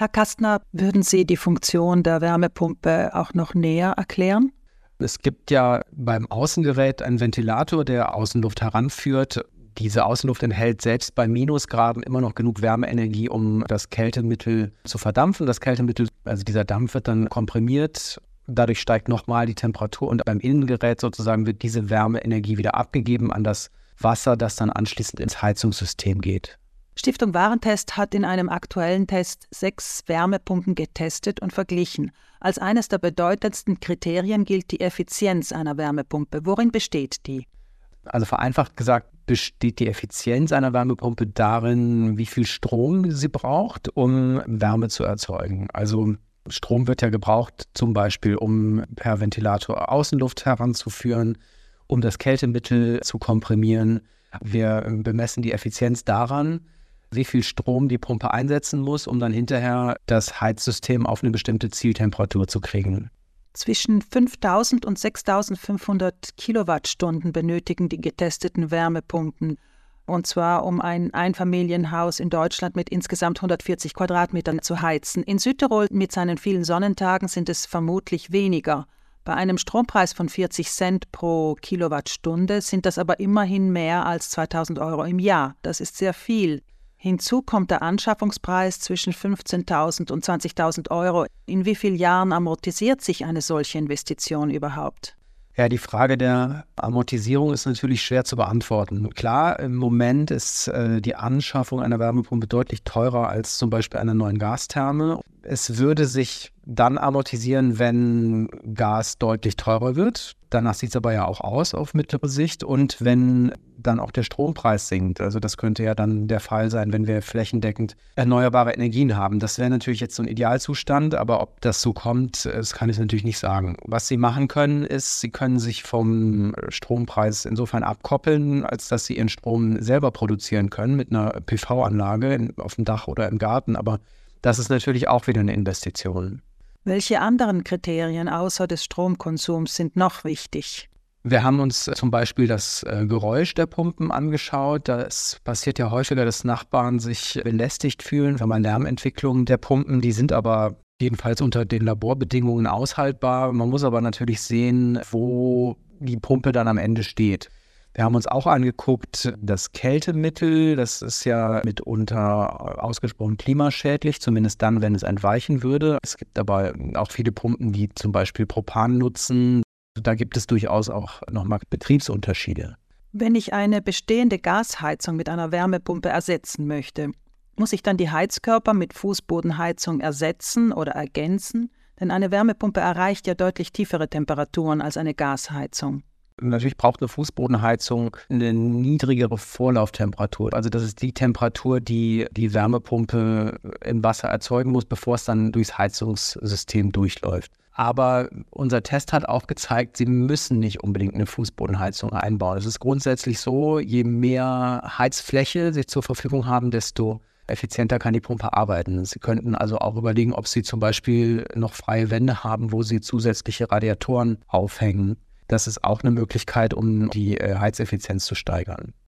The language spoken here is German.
Herr Kastner, würden Sie die Funktion der Wärmepumpe auch noch näher erklären? Es gibt ja beim Außengerät einen Ventilator, der Außenluft heranführt. Diese Außenluft enthält selbst bei Minusgraden immer noch genug Wärmeenergie, um das Kältemittel zu verdampfen. Das Kältemittel, also dieser Dampf wird dann komprimiert. Dadurch steigt nochmal die Temperatur und beim Innengerät sozusagen wird diese Wärmeenergie wieder abgegeben an das Wasser, das dann anschließend ins Heizungssystem geht. Stiftung Warentest hat in einem aktuellen Test sechs Wärmepumpen getestet und verglichen. Als eines der bedeutendsten Kriterien gilt die Effizienz einer Wärmepumpe. Worin besteht die? Also vereinfacht gesagt besteht die Effizienz einer Wärmepumpe darin, wie viel Strom sie braucht, um Wärme zu erzeugen. Also Strom wird ja gebraucht, zum Beispiel, um per Ventilator Außenluft heranzuführen, um das Kältemittel zu komprimieren. Wir bemessen die Effizienz daran, wie viel Strom die Pumpe einsetzen muss, um dann hinterher das Heizsystem auf eine bestimmte Zieltemperatur zu kriegen. Zwischen 5000 und 6500 Kilowattstunden benötigen die getesteten Wärmepumpen. Und zwar, um ein Einfamilienhaus in Deutschland mit insgesamt 140 Quadratmetern zu heizen. In Südtirol mit seinen vielen Sonnentagen sind es vermutlich weniger. Bei einem Strompreis von 40 Cent pro Kilowattstunde sind das aber immerhin mehr als 2000 Euro im Jahr. Das ist sehr viel. Hinzu kommt der Anschaffungspreis zwischen 15.000 und 20.000 Euro. In wie vielen Jahren amortisiert sich eine solche Investition überhaupt? Ja, die Frage der Amortisierung ist natürlich schwer zu beantworten. Klar, im Moment ist äh, die Anschaffung einer Wärmepumpe deutlich teurer als zum Beispiel einer neuen Gastherme. Es würde sich dann amortisieren, wenn Gas deutlich teurer wird. Danach sieht es aber ja auch aus auf mittlere Sicht. Und wenn dann auch der Strompreis sinkt. Also das könnte ja dann der Fall sein, wenn wir flächendeckend erneuerbare Energien haben. Das wäre natürlich jetzt so ein Idealzustand, aber ob das so kommt, das kann ich natürlich nicht sagen. Was Sie machen können, ist, Sie können sich vom Strompreis insofern abkoppeln, als dass Sie Ihren Strom selber produzieren können mit einer PV-Anlage auf dem Dach oder im Garten. Aber das ist natürlich auch wieder eine Investition. Welche anderen Kriterien außer des Stromkonsums sind noch wichtig? Wir haben uns zum Beispiel das äh, Geräusch der Pumpen angeschaut. Das passiert ja häufiger, dass Nachbarn sich belästigt fühlen, wenn man Lärmentwicklungen der Pumpen, die sind aber jedenfalls unter den Laborbedingungen aushaltbar. Man muss aber natürlich sehen, wo die Pumpe dann am Ende steht. Wir haben uns auch angeguckt, das Kältemittel, das ist ja mitunter ausgesprochen klimaschädlich, zumindest dann, wenn es entweichen würde. Es gibt aber auch viele Pumpen, die zum Beispiel Propan nutzen. Da gibt es durchaus auch nochmal Betriebsunterschiede. Wenn ich eine bestehende Gasheizung mit einer Wärmepumpe ersetzen möchte, muss ich dann die Heizkörper mit Fußbodenheizung ersetzen oder ergänzen? Denn eine Wärmepumpe erreicht ja deutlich tiefere Temperaturen als eine Gasheizung. Natürlich braucht eine Fußbodenheizung eine niedrigere Vorlauftemperatur. Also das ist die Temperatur, die die Wärmepumpe im Wasser erzeugen muss, bevor es dann durchs Heizungssystem durchläuft. Aber unser Test hat auch gezeigt, sie müssen nicht unbedingt eine Fußbodenheizung einbauen. Es ist grundsätzlich so, je mehr Heizfläche sie zur Verfügung haben, desto effizienter kann die Pumpe arbeiten. Sie könnten also auch überlegen, ob Sie zum Beispiel noch freie Wände haben, wo Sie zusätzliche Radiatoren aufhängen. Das ist auch eine Möglichkeit, um die äh, Heizeffizienz zu steigern.